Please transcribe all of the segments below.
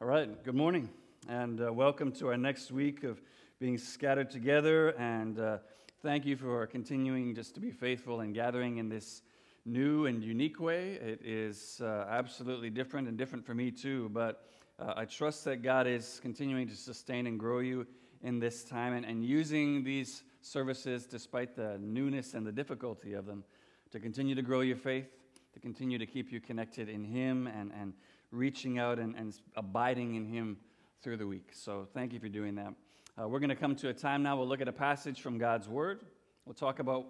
All right, good morning, and uh, welcome to our next week of being scattered together. And uh, thank you for continuing just to be faithful and gathering in this new and unique way. It is uh, absolutely different and different for me too, but uh, I trust that God is continuing to sustain and grow you in this time and, and using these services, despite the newness and the difficulty of them, to continue to grow your faith, to continue to keep you connected in Him and, and reaching out and, and abiding in Him through the week. So thank you for doing that. Uh, we're going to come to a time now, we'll look at a passage from God's Word. We'll talk about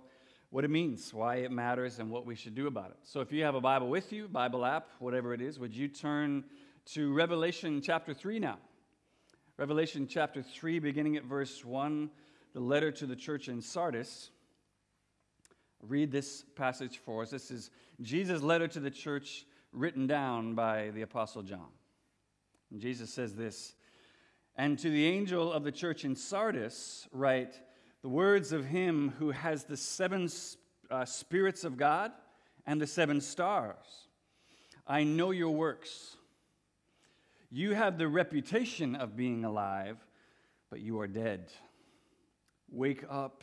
what it means, why it matters, and what we should do about it. So if you have a Bible with you, Bible app, whatever it is, would you turn to Revelation chapter 3 now? Revelation chapter 3, beginning at verse 1, the letter to the church in Sardis. Read this passage for us. This is Jesus' letter to the church written down by the Apostle John. And Jesus says this And to the angel of the church in Sardis, write the words of him who has the seven uh, spirits of God and the seven stars. I know your works. You have the reputation of being alive, but you are dead. Wake up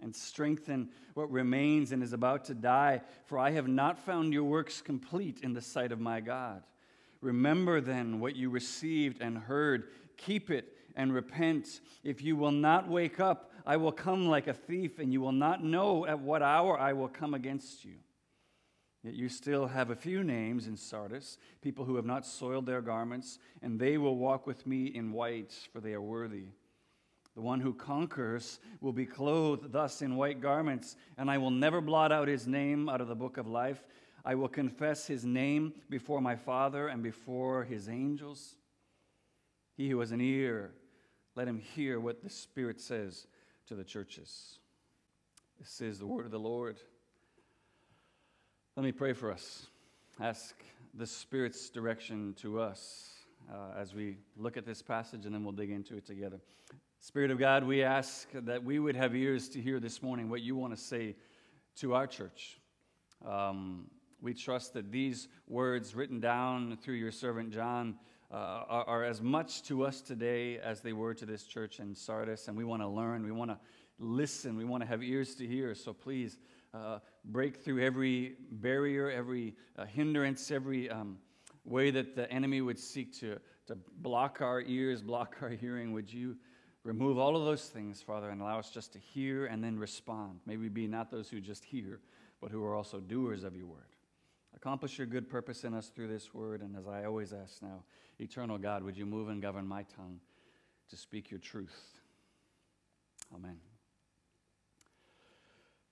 and strengthen what remains and is about to die, for I have not found your works complete in the sight of my God. Remember then what you received and heard, keep it and repent. If you will not wake up, I will come like a thief, and you will not know at what hour I will come against you. Yet you still have a few names in Sardis, people who have not soiled their garments, and they will walk with me in white, for they are worthy. The one who conquers will be clothed thus in white garments, and I will never blot out his name out of the book of life. I will confess his name before my Father and before his angels. He who has an ear, let him hear what the Spirit says to the churches. This is the word of the Lord. Let me pray for us. Ask the Spirit's direction to us uh, as we look at this passage, and then we'll dig into it together. Spirit of God, we ask that we would have ears to hear this morning what you want to say to our church. Um, we trust that these words written down through your servant John uh, are, are, as much to us today as they were to this church in Sardis, and we want to learn, we want to listen, we want to have ears to hear. So please uh, break through every barrier, every uh, hindrance, every um, way that the enemy would seek to, to block our ears, block our hearing. Would you? Remove all of those things, Father, and allow us just to hear and then respond. May we be not those who just hear, but who are also doers of your word. Accomplish your good purpose in us through this word, and as I always ask now, eternal God, would you move and govern my tongue to speak your truth? Amen.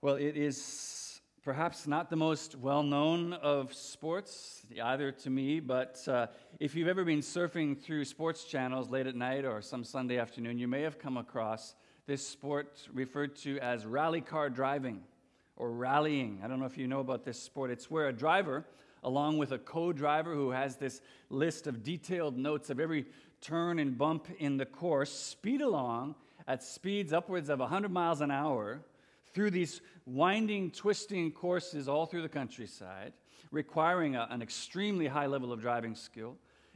Well, it is perhaps not the most well known of sports, either to me, but uh, if you've ever been surfing through sports channels late at night or some Sunday afternoon, you may have come across this sport referred to as rally car driving or rallying. I don't know if you know about this sport. It's where a driver, along with a co driver who has this list of detailed notes of every turn and bump in the course, speed along at speeds upwards of 100 miles an hour through these winding, twisting courses all through the countryside, requiring a, an extremely high level of driving skill,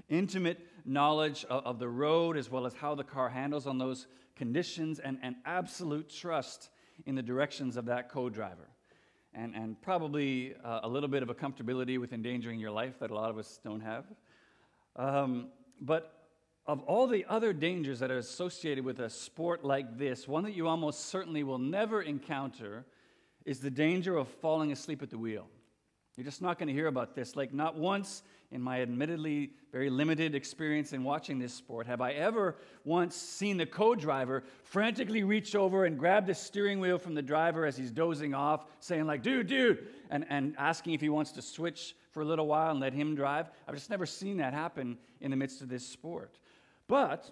intimate knowledge of, of, the road as well as how the car handles on those conditions, and, and absolute trust in the directions of that co driver. And, and probably uh, a little bit of a comfortability with endangering your life that a lot of us don't have. Um, but of all the other dangers that are associated with a sport like this, one that you almost certainly will never encounter is the danger of falling asleep at the wheel. You're just not going to hear about this. Like, not once in my admittedly very limited experience in watching this sport have I ever once seen the co driver frantically reach over and grab the steering wheel from the driver as he's dozing off, saying, like, dude, dude, and, and asking if he wants to switch for a little while and let him drive. I've just never seen that happen in the midst of this sport. But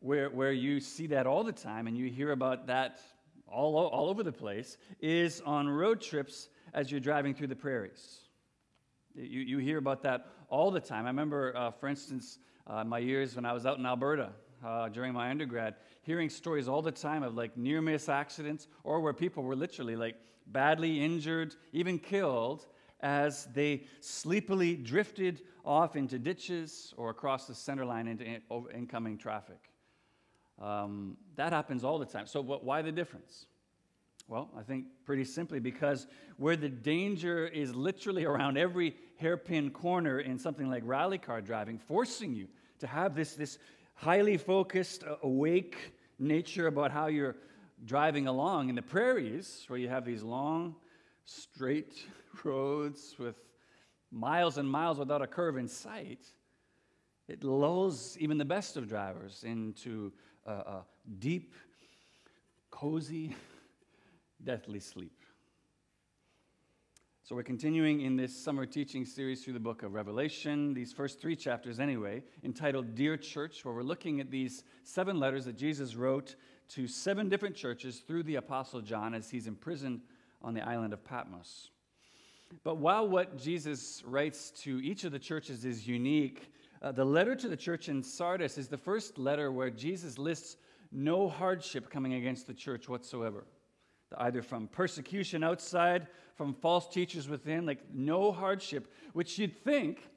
where, where you see that all the time and you hear about that all, all over the place is on road trips as you're driving through the prairies. You, you hear about that all the time. I remember, uh, for instance, uh, my years when I was out in Alberta uh, during my undergrad, hearing stories all the time of like near miss accidents or where people were literally like badly injured, even killed, as they sleepily drifted off into ditches or across the center line into in, incoming traffic. Um, that happens all the time. So, what, why the difference? Well, I think pretty simply because where the danger is literally around every hairpin corner in something like rally car driving, forcing you to have this, this highly focused, uh, awake nature about how you're driving along in the prairies, where you have these long, straight roads with miles and miles without a curve in sight, it lulls even the best of drivers into a, a deep, cozy, deathly sleep. So, we're continuing in this summer teaching series through the book of Revelation, these first three chapters, anyway, entitled Dear Church, where we're looking at these seven letters that Jesus wrote to seven different churches through the Apostle John as he's imprisoned on the island of Patmos. But while what Jesus writes to each of the churches is unique, uh, the letter to the church in Sardis is the first letter where Jesus lists no hardship coming against the church whatsoever either from persecution outside, from false teachers within, like no hardship, which you'd think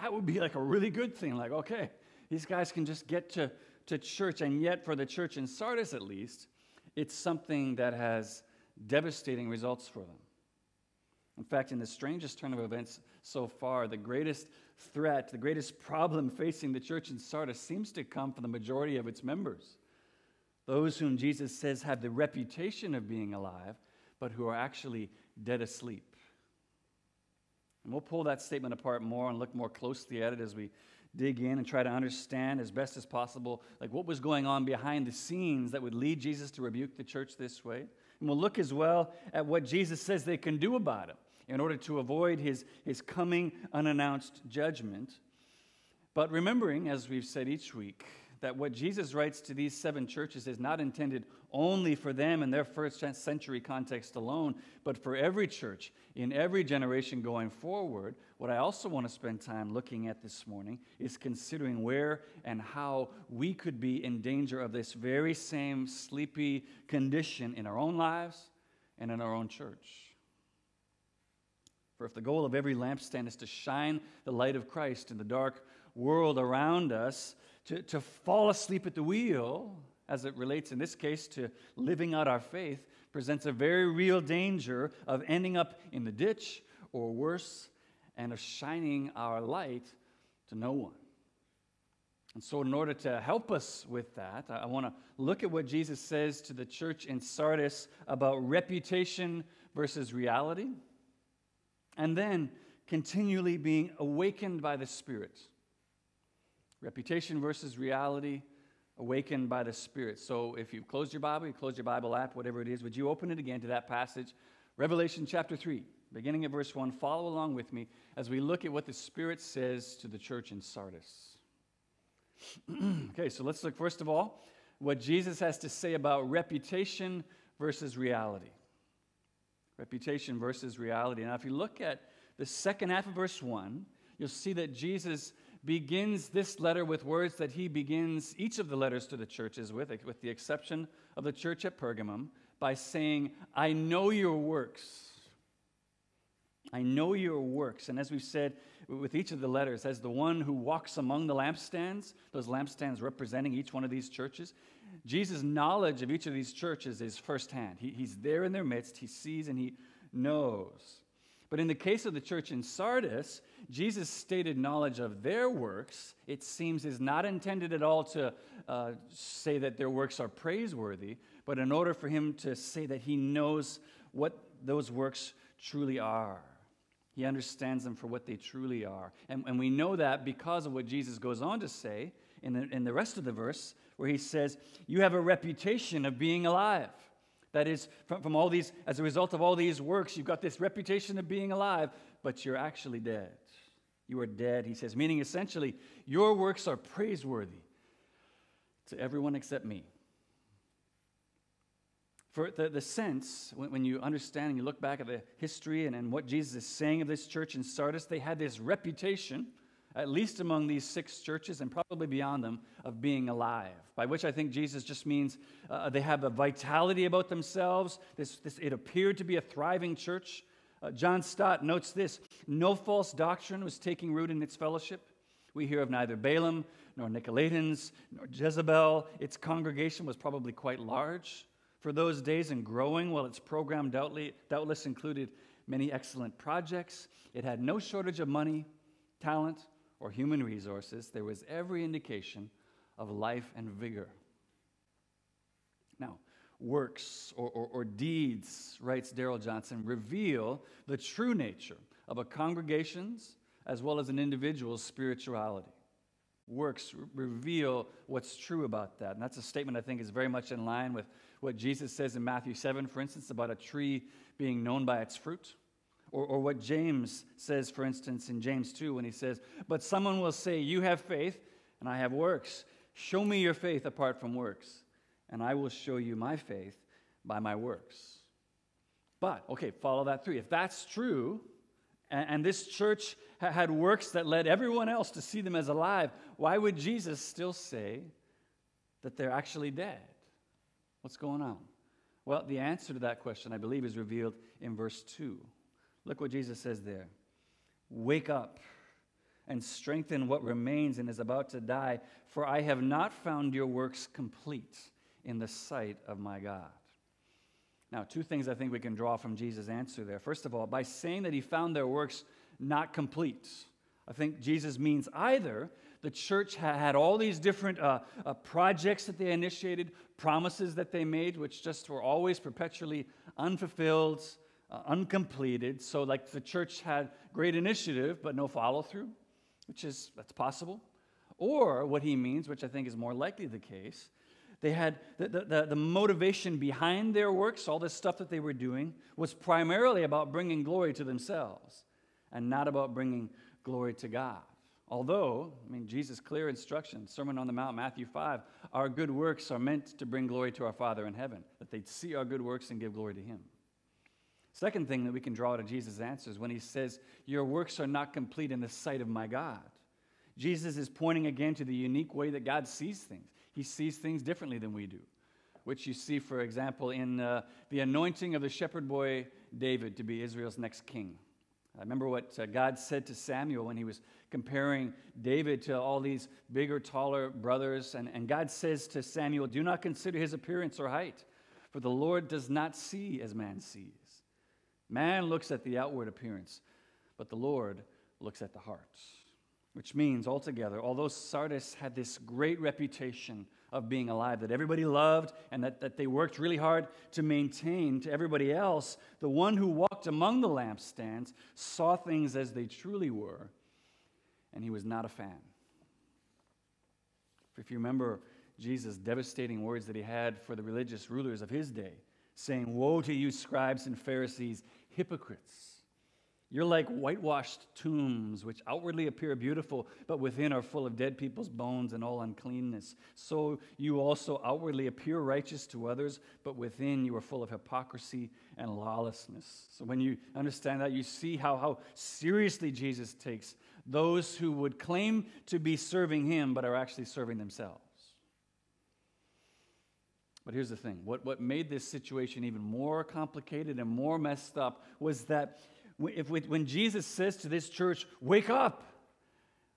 that would be like a really good thing. Like, okay, these guys can just get to, to church. And yet, for the church in Sardis at least, it's something that has devastating results for them. In fact, in the strangest turn of events so far, the greatest threat, the greatest problem facing the church in Sardis seems to come from the majority of its members. Those whom Jesus says have the reputation of being alive, but who are actually dead asleep. And we'll pull that statement apart more and look more closely at it as we dig in and try to understand as best as possible like what was going on behind the scenes that would lead Jesus to rebuke the church this way. And we'll look as well at what Jesus says they can do about it in order to avoid his, his coming unannounced judgment. But remembering, as we've said each week, that what Jesus writes to these seven churches is not intended only for them in their first century context alone, but for every church in every generation going forward. What I also want to spend time looking at this morning is considering where and how we could be in danger of this very same sleepy condition in our own lives and in our own church. For if the goal of every lampstand is to shine the light of Christ in the dark world around us, to, to fall asleep at the wheel, as it relates in this case to living out our faith, presents a very real danger of ending up in the ditch or worse, and of shining our light to no one. And so, in order to help us with that, I want to look at what Jesus says to the church in Sardis about reputation versus reality, and then continually being awakened by the Spirit Reputation versus reality, awakened by the Spirit. So if you've closed your Bible, you close your Bible app, whatever it is, would you open it again to that passage? Revelation chapter 3, beginning at verse 1. Follow along with me as we look at what the Spirit says to the church in Sardis. okay, so let's look first of all what Jesus has to say about reputation versus reality. Reputation versus reality. Now, if you look at the second half of verse 1, you'll see that Jesus begins this letter with words that he begins each of the letters to the churches with, with the exception of the church at Pergamum, by saying, I know your works. I know your works. And as we've said with each of the letters, as the one who walks among the lampstands, those lampstands representing each one of these churches, Jesus' knowledge of each of these churches is firsthand. He, he's there in their midst, he sees and he knows. But in the case of the church in Sardis, Jesus' stated knowledge of their works, it seems, is not intended at all to uh, say that their works are praiseworthy, but in order for him to say that he knows what those works truly are. He understands them for what they truly are. And, and we know that because of what Jesus goes on to say in the, in the rest of the verse, where he says, You have a reputation of being alive. That is, from, from all these, as a result of all these works, you've got this reputation of being alive, but you're actually dead. You are dead, he says, meaning essentially, your works are praiseworthy to everyone except me. For the, the sense, when, when you understand and you look back at the history and, and what Jesus is saying of this church in Sardis, they had this reputation, at least among these six churches and probably beyond them, of being alive. By which I think Jesus just means uh, they have a vitality about themselves. This, this, it appeared to be a thriving church Uh, John Stott notes this no false doctrine was taking root in its fellowship. We hear of neither Balaam nor Nicolaitans nor Jezebel. Its congregation was probably quite large for those days and growing, while its program doubtless included many excellent projects. It had no shortage of money, talent, or human resources. There was every indication of life and vigor. Now, works or, or, or deeds, writes Darrell Johnson, reveal the true nature of a congregation's as well as an individual's spirituality. Works reveal what's true about that. And that's a statement I think is very much in line with what Jesus says in Matthew 7, for instance, about a tree being known by its fruit. Or, or what James says, for instance, in James 2, when he says, But someone will say, You have faith, and I have works. Show me your faith apart from works, and I will show you my faith by my works. But, okay, follow that through. If that's true, and, and this church ha- had works that led everyone else to see them as alive, why would Jesus still say that they're actually dead? What's going on? Well, the answer to that question, I believe, is revealed in verse 2. Look what Jesus says there Wake up and strengthen what remains and is about to die, for I have not found your works complete in the sight of my God. Now, two things I think we can draw from Jesus' answer there. First of all, by saying that he found their works not complete, I think Jesus means either the church had all these different uh, uh, projects that they initiated, promises that they made, which just were always perpetually unfulfilled, uh, uncompleted. So, like the church had great initiative, but no follow through, which is, that's possible. Or what he means, which I think is more likely the case, they had the, the, the, motivation behind their works, all this stuff that they were doing, was primarily about bringing glory to themselves and not about bringing glory to God. Although, I mean, Jesus' clear instruction, Sermon on the Mount, Matthew 5, our good works are meant to bring glory to our Father in heaven, that they'd see our good works and give glory to Him. Second thing that we can draw of Jesus' answers when he says, Your works are not complete in the sight of my God. Jesus is pointing again to the unique way that God sees things. He sees things differently than we do, which you see, for example, in uh, the anointing of the shepherd boy David to be Israel's next king. I remember what uh, God said to Samuel when he was comparing David to all these bigger, taller brothers. And, and God says to Samuel, Do not consider his appearance or height, for the Lord does not see as man sees. Man looks at the outward appearance, but the Lord looks at the heart. Which means, altogether, although Sardis had this great reputation of being alive that everybody loved and that, that they worked really hard to maintain to everybody else, the one who walked among the lampstands saw things as they truly were, and he was not a fan. If you remember Jesus' devastating words that he had for the religious rulers of his day, saying, Woe to you, scribes and Pharisees, hypocrites! You're like whitewashed tombs, which outwardly appear beautiful, but within are full of dead people's bones and all uncleanness. So you also outwardly appear righteous to others, but within you are full of hypocrisy and lawlessness. So when you understand that, you see how, how seriously Jesus takes those who would claim to be serving him, but are actually serving themselves. But here's the thing what, what made this situation even more complicated and more messed up was that if we, when Jesus says to this church, wake up,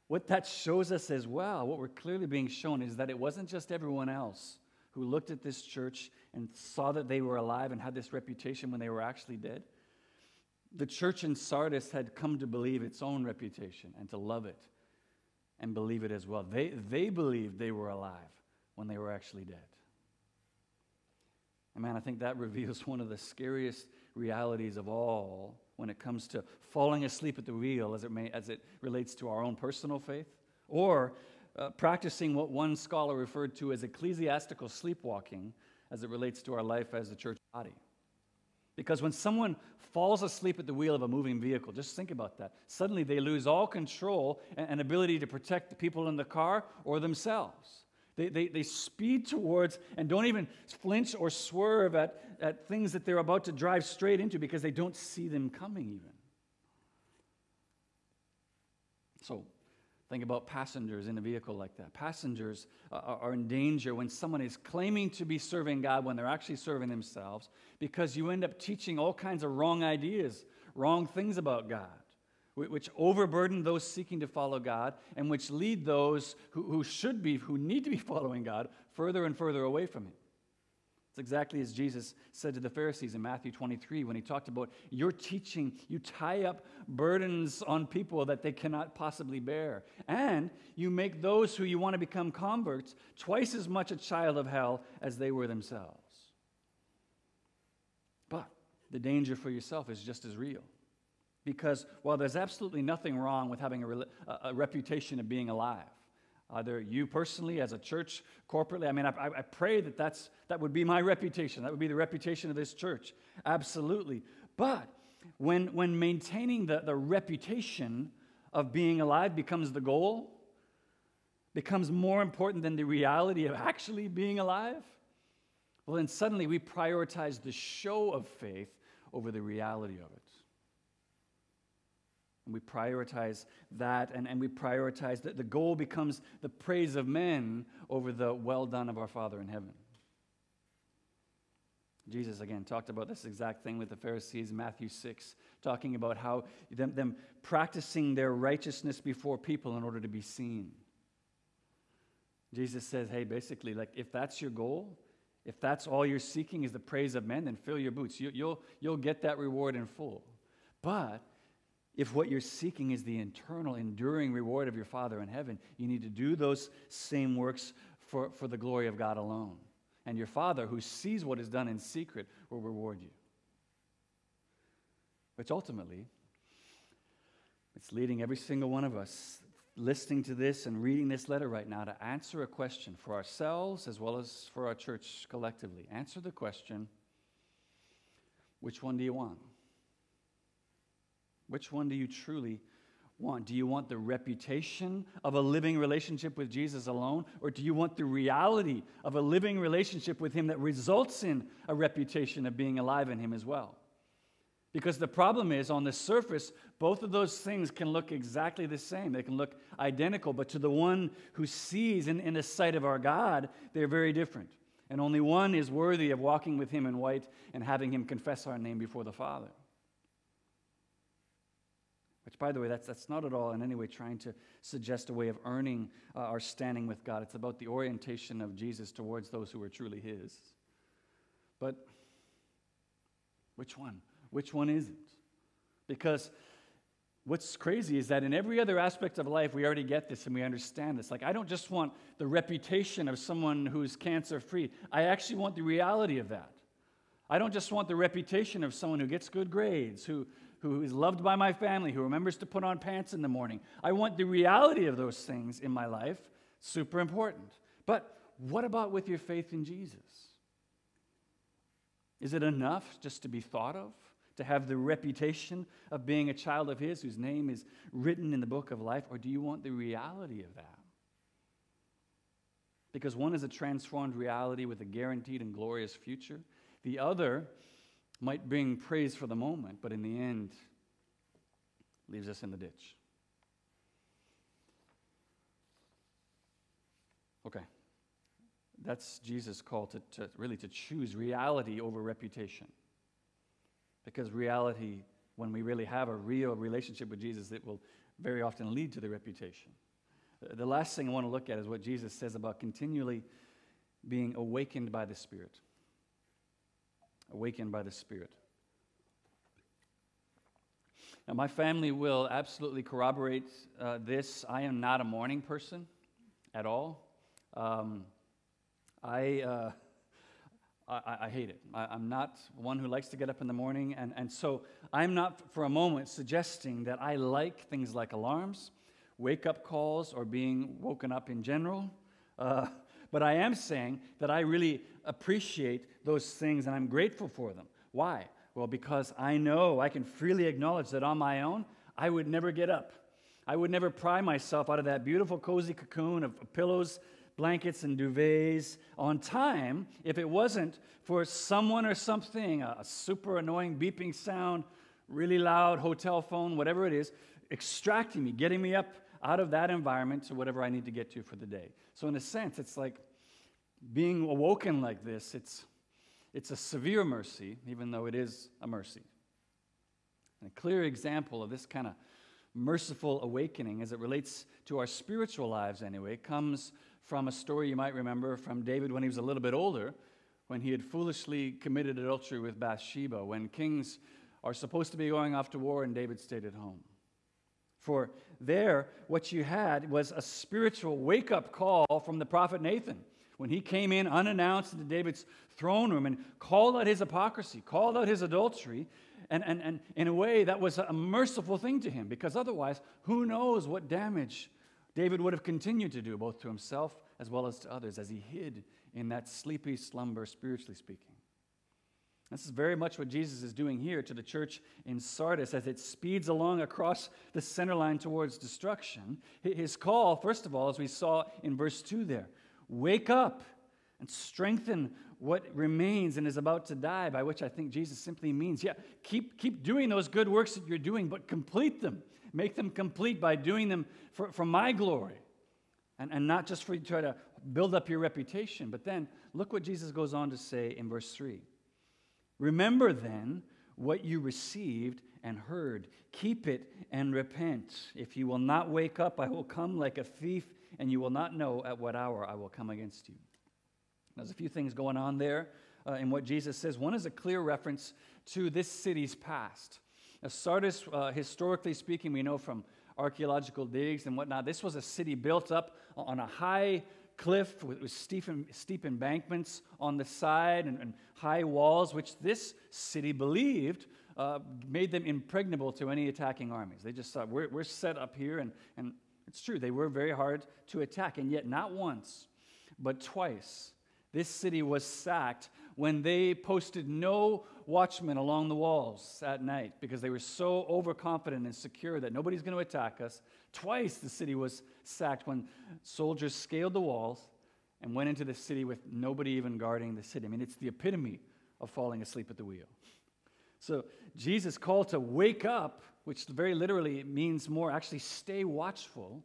what that shows us as well, what we're clearly being shown is that it wasn't just everyone else who looked at this church and saw that they were alive and had this reputation when they were actually dead. The church in Sardis had come to believe its own reputation and to love it and believe it as well. They, they believed they were alive when they were actually dead. And man, I think that reveals one of the scariest realities of all when it comes to falling asleep at the wheel as it, may, as it relates to our own personal faith, or uh, practicing what one scholar referred to as ecclesiastical sleepwalking as it relates to our life as a church body. Because when someone falls asleep at the wheel of a moving vehicle, just think about that. Suddenly they lose all control and ability to protect the people in the car or themselves. They, they, they speed towards and don't even flinch or swerve at, at things that they're about to drive straight into because they don't see them coming, even. So, think about passengers in a vehicle like that. Passengers uh, are, are in danger when someone is claiming to be serving God when they're actually serving themselves because you end up teaching all kinds of wrong ideas wrong things about God, which overburden those seeking to follow God, and which lead those who, who should be, who need to be following God, further and further away from Him. It's exactly as Jesus said to the Pharisees in Matthew 23 when he talked about your teaching, you tie up burdens on people that they cannot possibly bear. And you make those who you want to become converts twice as much a child of hell as they were themselves. But the danger for yourself is just as real. Because while there's absolutely nothing wrong with having a, a reputation of being alive, either you personally, as a church, corporately. I mean, I, I, pray that that's, that would be my reputation. That would be the reputation of this church. Absolutely. But when, when maintaining the, the reputation of being alive becomes the goal, becomes more important than the reality of actually being alive, well, then suddenly we prioritize the show of faith over the reality of it. And we prioritize that, and, and we prioritize that the goal becomes the praise of men over the well done of our Father in heaven. Jesus, again, talked about this exact thing with the Pharisees Matthew 6, talking about how them, them practicing their righteousness before people in order to be seen. Jesus says, hey, basically, like, if that's your goal, if that's all you're seeking is the praise of men, then fill your boots. You, you'll, you'll get that reward in full. But if what you're seeking is the internal, enduring reward of your Father in heaven, you need to do those same works for, for the glory of God alone. And your Father, who sees what is done in secret, will reward you. Which ultimately, it's leading every single one of us listening to this and reading this letter right now to answer a question for ourselves as well as for our church collectively. Answer the question which one do you want? Which one do you truly want? Do you want the reputation of a living relationship with Jesus alone? Or do you want the reality of a living relationship with Him that results in a reputation of being alive in Him as well? Because the problem is, on the surface, both of those things can look exactly the same. They can look identical, but to the one who sees in, in the sight of our God, they're very different. And only one is worthy of walking with Him in white and having Him confess our name before the Father. Which, by the way, that's, that's not at all in any way trying to suggest a way of earning uh, our standing with God. It's about the orientation of Jesus towards those who are truly His. But which one? Which one isn't? Because what's crazy is that in every other aspect of life, we already get this and we understand this. Like, I don't just want the reputation of someone who's cancer free, I actually want the reality of that. I don't just want the reputation of someone who gets good grades, who, who is loved by my family, who remembers to put on pants in the morning. I want the reality of those things in my life. Super important. But what about with your faith in Jesus? Is it enough just to be thought of? To have the reputation of being a child of His whose name is written in the book of life? Or do you want the reality of that? Because one is a transformed reality with a guaranteed and glorious future, the other might bring praise for the moment, but in the end, leaves us in the ditch. Okay. That's Jesus' call to, to really to choose reality over reputation. Because reality, when we really have a real relationship with Jesus, it will very often lead to the reputation. Uh, the last thing I want to look at is what Jesus says about continually being awakened by the Spirit awakened by the Spirit. Now, my family will absolutely corroborate uh, this. I am not a morning person at all. Um, I, uh, I, I, hate it. I, am not one who likes to get up in the morning. And, and so I'm not for a moment suggesting that I like things like alarms, wake up calls, or being woken up in general. Uh, but I am saying that I really appreciate those things and I'm grateful for them. Why? Well, because I know I can freely acknowledge that on my own, I would never get up. I would never pry myself out of that beautiful, cozy cocoon of pillows, blankets, and duvets on time if it wasn't for someone or something, a super annoying beeping sound, really loud hotel phone, whatever it is, extracting me, getting me up out of that environment to whatever I need to get to for the day. So, in a sense, it's like being awoken like this, it's, it's a severe mercy, even though it is a mercy. And a clear example of this kind of merciful awakening as it relates to our spiritual lives, anyway, comes from a story you might remember from David when he was a little bit older, when he had foolishly committed adultery with Bathsheba, when kings are supposed to be going off to war and David stayed at home. For there, what you had was a spiritual wake up call from the prophet Nathan when he came in unannounced into David's throne room and called out his hypocrisy, called out his adultery, and, and, and in a way that was a merciful thing to him because otherwise, who knows what damage David would have continued to do, both to himself as well as to others, as he hid in that sleepy slumber, spiritually speaking. This is very much what Jesus is doing here to the church in Sardis as it speeds along across the center line towards destruction. His call, first of all, as we saw in verse 2 there, wake up and strengthen what remains and is about to die, by which I think Jesus simply means, yeah, keep, keep doing those good works that you're doing, but complete them. Make them complete by doing them for, for my glory and, and not just for you to try to build up your reputation. But then look what Jesus goes on to say in verse 3 Remember then what you received and heard, keep it and repent. If you will not wake up, I will come like a thief, and you will not know at what hour I will come against you. There's a few things going on there uh, in what Jesus says. One is a clear reference to this city's past. Now, Sardis, uh, historically speaking, we know from archaeological digs and whatnot, this was a city built up on a high cliff with, with steep, steep, embankments on the side and, and, high walls, which this city believed uh, made them impregnable to any attacking armies. They just thought, we're, we're set up here, and, and it's true, they were very hard to attack. And yet, not once, but twice, this city was sacked when they posted no watchmen along the walls at night because they were so overconfident and secure that nobody's going to attack us. Twice the city was sacked when soldiers scaled the walls and went into the city with nobody even guarding the city. I mean, it's the epitome of falling asleep at the wheel. So Jesus' call to wake up, which very literally means more actually stay watchful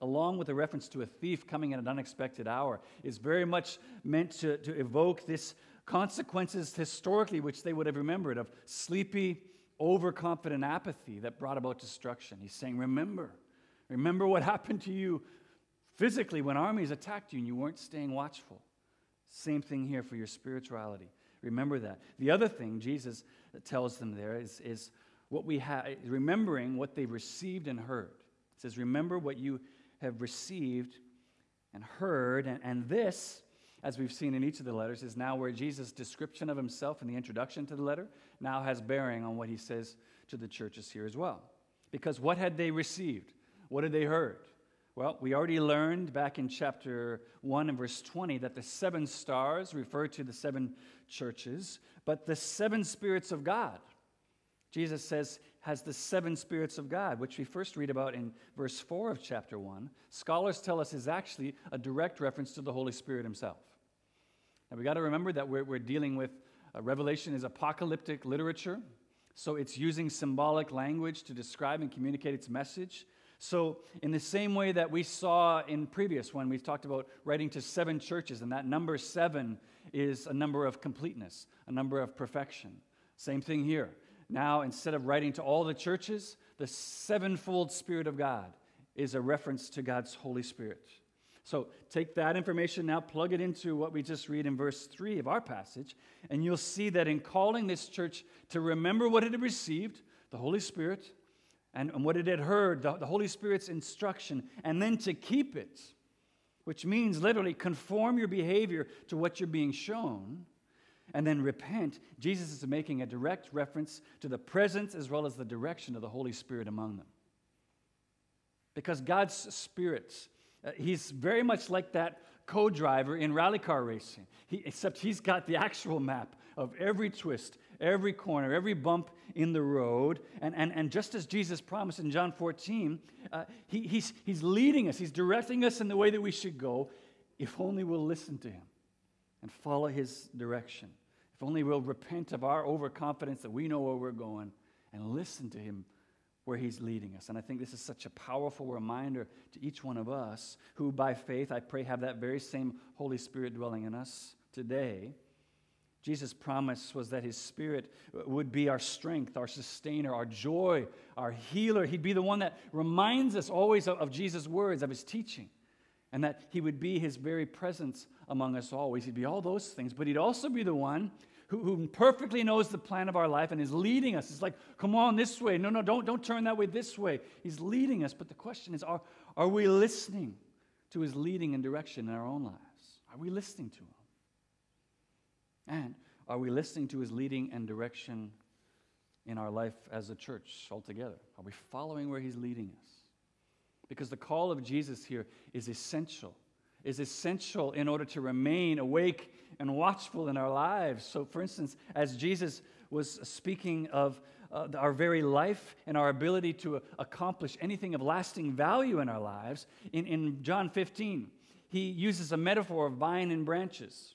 along with a reference to a thief coming at an unexpected hour, is very much meant to, to evoke this consequences historically, which they would have remembered, of sleepy, overconfident apathy that brought about destruction. He's saying, Remember, remember what happened to you physically when armies attacked you and you weren't staying watchful. Same thing here for your spirituality. Remember that. The other thing Jesus tells them there is, is what we have, remembering what they've received and heard. He says, Remember what you have received and heard. And, and this, as we've seen in each of the letters, is now where Jesus' description of himself in the introduction to the letter now has bearing on what he says to the churches here as well. Because what had they received? What had they heard? Well, we already learned back in chapter 1 and verse 20 that the seven stars refer to the seven churches, but the seven spirits of God, Jesus says, has the seven spirits of God, which we first read about in verse 4 of chapter 1, scholars tell us is actually a direct reference to the Holy Spirit himself. Now we got to remember that we're, we're dealing with uh, Revelation is apocalyptic literature, so it's using symbolic language to describe and communicate its message. So, in the same way that we saw in previous one, we've talked about writing to seven churches, and that number seven is a number of completeness, a number of perfection. Same thing here. Now, instead of writing to all the churches, the sevenfold Spirit of God is a reference to God's Holy Spirit. So take that information now, plug it into what we just read in verse 3 of our passage, and you'll see that in calling this church to remember what it had received, the Holy Spirit, and, and what it had heard, the, the Holy Spirit's instruction, and then to keep it, which means literally conform your behavior to what you're being shown and then repent, Jesus is making a direct reference to the presence as well as the direction of the Holy Spirit among them. Because God's Spirit, uh, He's very much like that co driver in rally car racing, he, except He's got the actual map of every twist, every corner, every bump in the road. And, and, and just as Jesus promised in John 14, uh, he, he's, he's leading us, He's directing us in the way that we should go, if only we'll listen to Him and follow His direction. If only we'll repent of our overconfidence that we know where we're going and listen to Him where He's leading us. And I think this is such a powerful reminder to each one of us who, by faith, I pray, have that very same Holy Spirit dwelling in us today. Jesus' promise was that his spirit would be our strength, our sustainer, our joy, our healer. He'd be the one that reminds us always of, of Jesus' words, of his teaching, and that he would be his very presence among us always. He'd be all those things, but he'd also be the one who, who perfectly knows the plan of our life and is leading us. It's like, come on this way. No, no, don't, don't turn that way this way. He's leading us. But the question is, are, are we listening to his leading and direction in our own lives? Are we listening to him? And are we listening to his leading and direction in our life as a church altogether? Are we following where he's leading us? Because the call of Jesus here is essential, is essential in order to remain awake and watchful in our lives. So, for instance, as Jesus was speaking of uh, our very life and our ability to uh, accomplish anything of lasting value in our lives, in, in John 15, he uses a metaphor of vine and branches.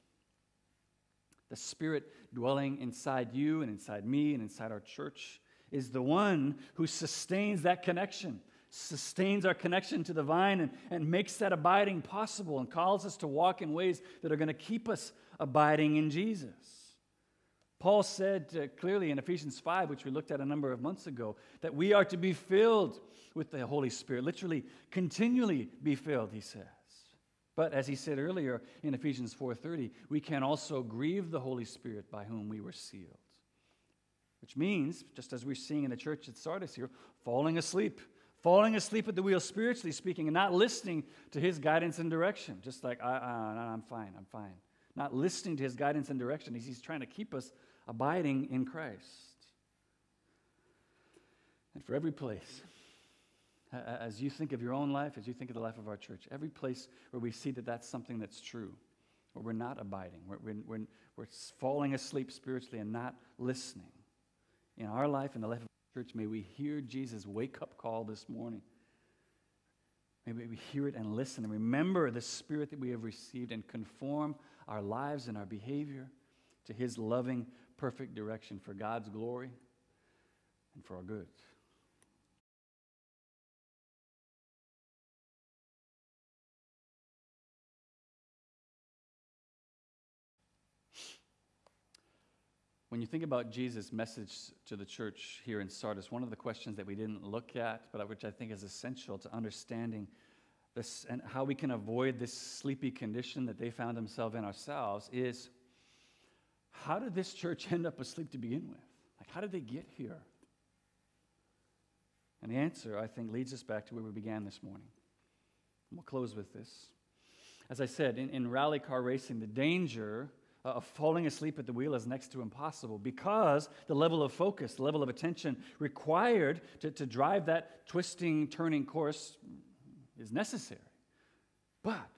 the Spirit dwelling inside you and inside me and inside our church, is the one who sustains that connection, sustains our connection to the vine, and, and makes that abiding possible and calls us to walk in ways that are going to keep us abiding in Jesus. Paul said uh, clearly in Ephesians 5, which we looked at a number of months ago, that we are to be filled with the Holy Spirit, literally, continually be filled, he says. But as he said earlier in Ephesians 4:30, we can also grieve the Holy Spirit by whom we were sealed. Which means, just as we're seeing in the church at Sardis here, falling asleep. Falling asleep at the wheel, spiritually speaking, and not listening to his guidance and direction. Just like, uh, uh, I, I, I'm fine, I'm fine. Not listening to his guidance and direction. He's, he's trying to keep us abiding in Christ. And for every place as you think of your own life, as you think of the life of our church, every place where we see that that's something that's true, where we're not abiding, where we're, we're falling asleep spiritually and not listening. In our life, in the life of church, may we hear Jesus' wake up call this morning. May we hear it and listen and remember the spirit that we have received and conform our lives and our behavior to his loving, perfect direction for God's glory and for our good. When you think about Jesus' message to the church here in Sardis, one of the questions that we didn't look at, but which I think is essential to understanding this and how we can avoid this sleepy condition that they found themselves in ourselves is how did this church end up asleep to begin with? Like, how did they get here? And the answer, I think, leads us back to where we began this morning. And we'll close with this. As I said, in, in rally car racing, the danger uh, of falling asleep at the wheel is next to impossible because the level of focus, the level of attention required to, to drive that twisting, turning course is necessary. But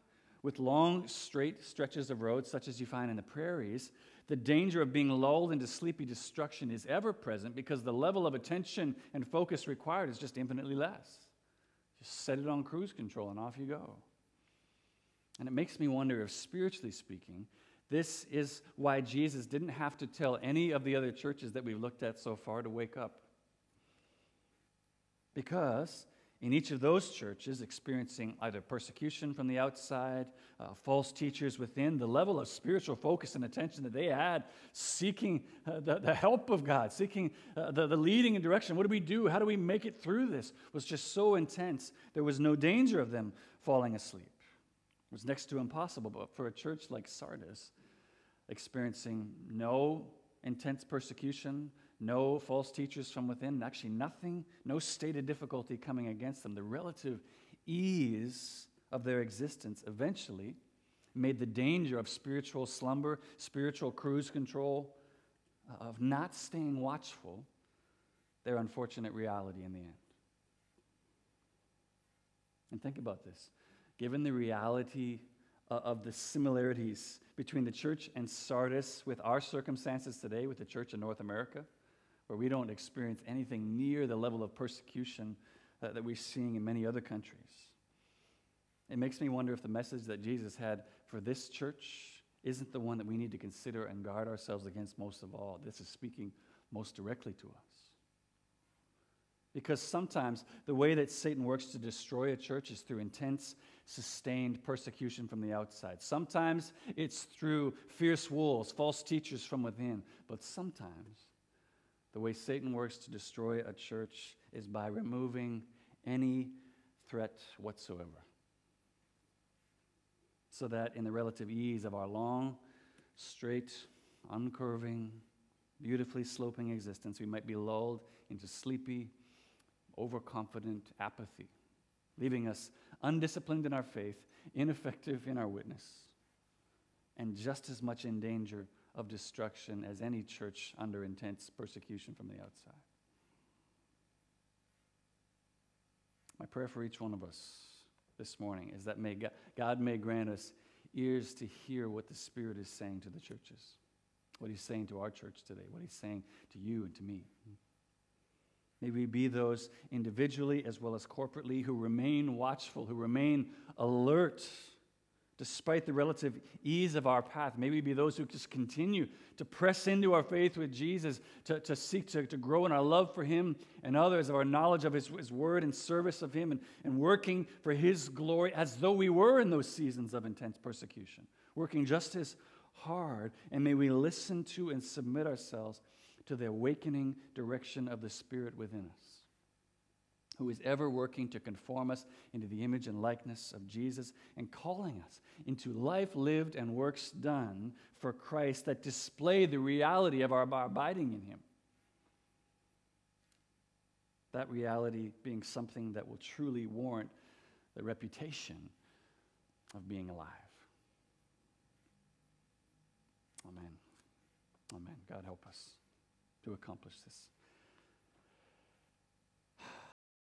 with long, straight stretches of road, such as you find in the prairies, the danger of being lulled into sleepy destruction is ever present because the level of attention and focus required is just infinitely less. Just set it on cruise control and off you go. And it makes me wonder if, spiritually speaking, this is why Jesus didn't have to tell any of the other churches that we've looked at so far to wake up. Because in each of those churches, experiencing either persecution from the outside, uh, false teachers within, the level of spiritual focus and attention that they had, seeking uh, the, the, help of God, seeking uh, the, the leading and direction. What do we do? How do we make it through this? was just so intense. There was no danger of them falling asleep. It was next to impossible. But for a church like Sardis, experiencing no intense persecution, no false teachers from within, actually nothing, no stated difficulty coming against them. The relative ease of their existence eventually made the danger of spiritual slumber, spiritual cruise control, uh, of not staying watchful, their unfortunate reality in the end. And think about this. Given the reality of the similarities between the church and Sardis with our circumstances today, with the church in North America, where we don't experience anything near the level of persecution uh, that we're seeing in many other countries. It makes me wonder if the message that Jesus had for this church isn't the one that we need to consider and guard ourselves against most of all. This is speaking most directly to us. Because sometimes the way that Satan works to destroy a church is through intense, sustained persecution from the outside. Sometimes it's through fierce wolves, false teachers from within. But sometimes the way Satan works to destroy a church is by removing any threat whatsoever. So that in the relative ease of our long, straight, uncurving, beautifully sloping existence, we might be lulled into sleepy, overconfident apathy, leaving us undisciplined in our faith, ineffective in our witness, and just as much in danger of destruction as any church under intense persecution from the outside. My prayer for each one of us this morning is that may God, God may grant us ears to hear what the Spirit is saying to the churches, what He's saying to our church today, what He's saying to you and to me. May we be those individually as well as corporately who remain watchful, who remain alert despite the relative ease of our path. May we be those who just continue to press into our faith with Jesus, to, to seek to, to grow in our love for Him and others, of our knowledge of His, His word and service of Him, and, and working for His glory as though we were in those seasons of intense persecution, working just as hard. And may we listen to and submit ourselves to the awakening direction of the Spirit within us, who is ever working to conform us into the image and likeness of Jesus and calling us into life lived and works done for Christ that display the reality of our abiding in Him. That reality being something that will truly warrant the reputation of being alive. Amen. Amen. God help us to accomplish this.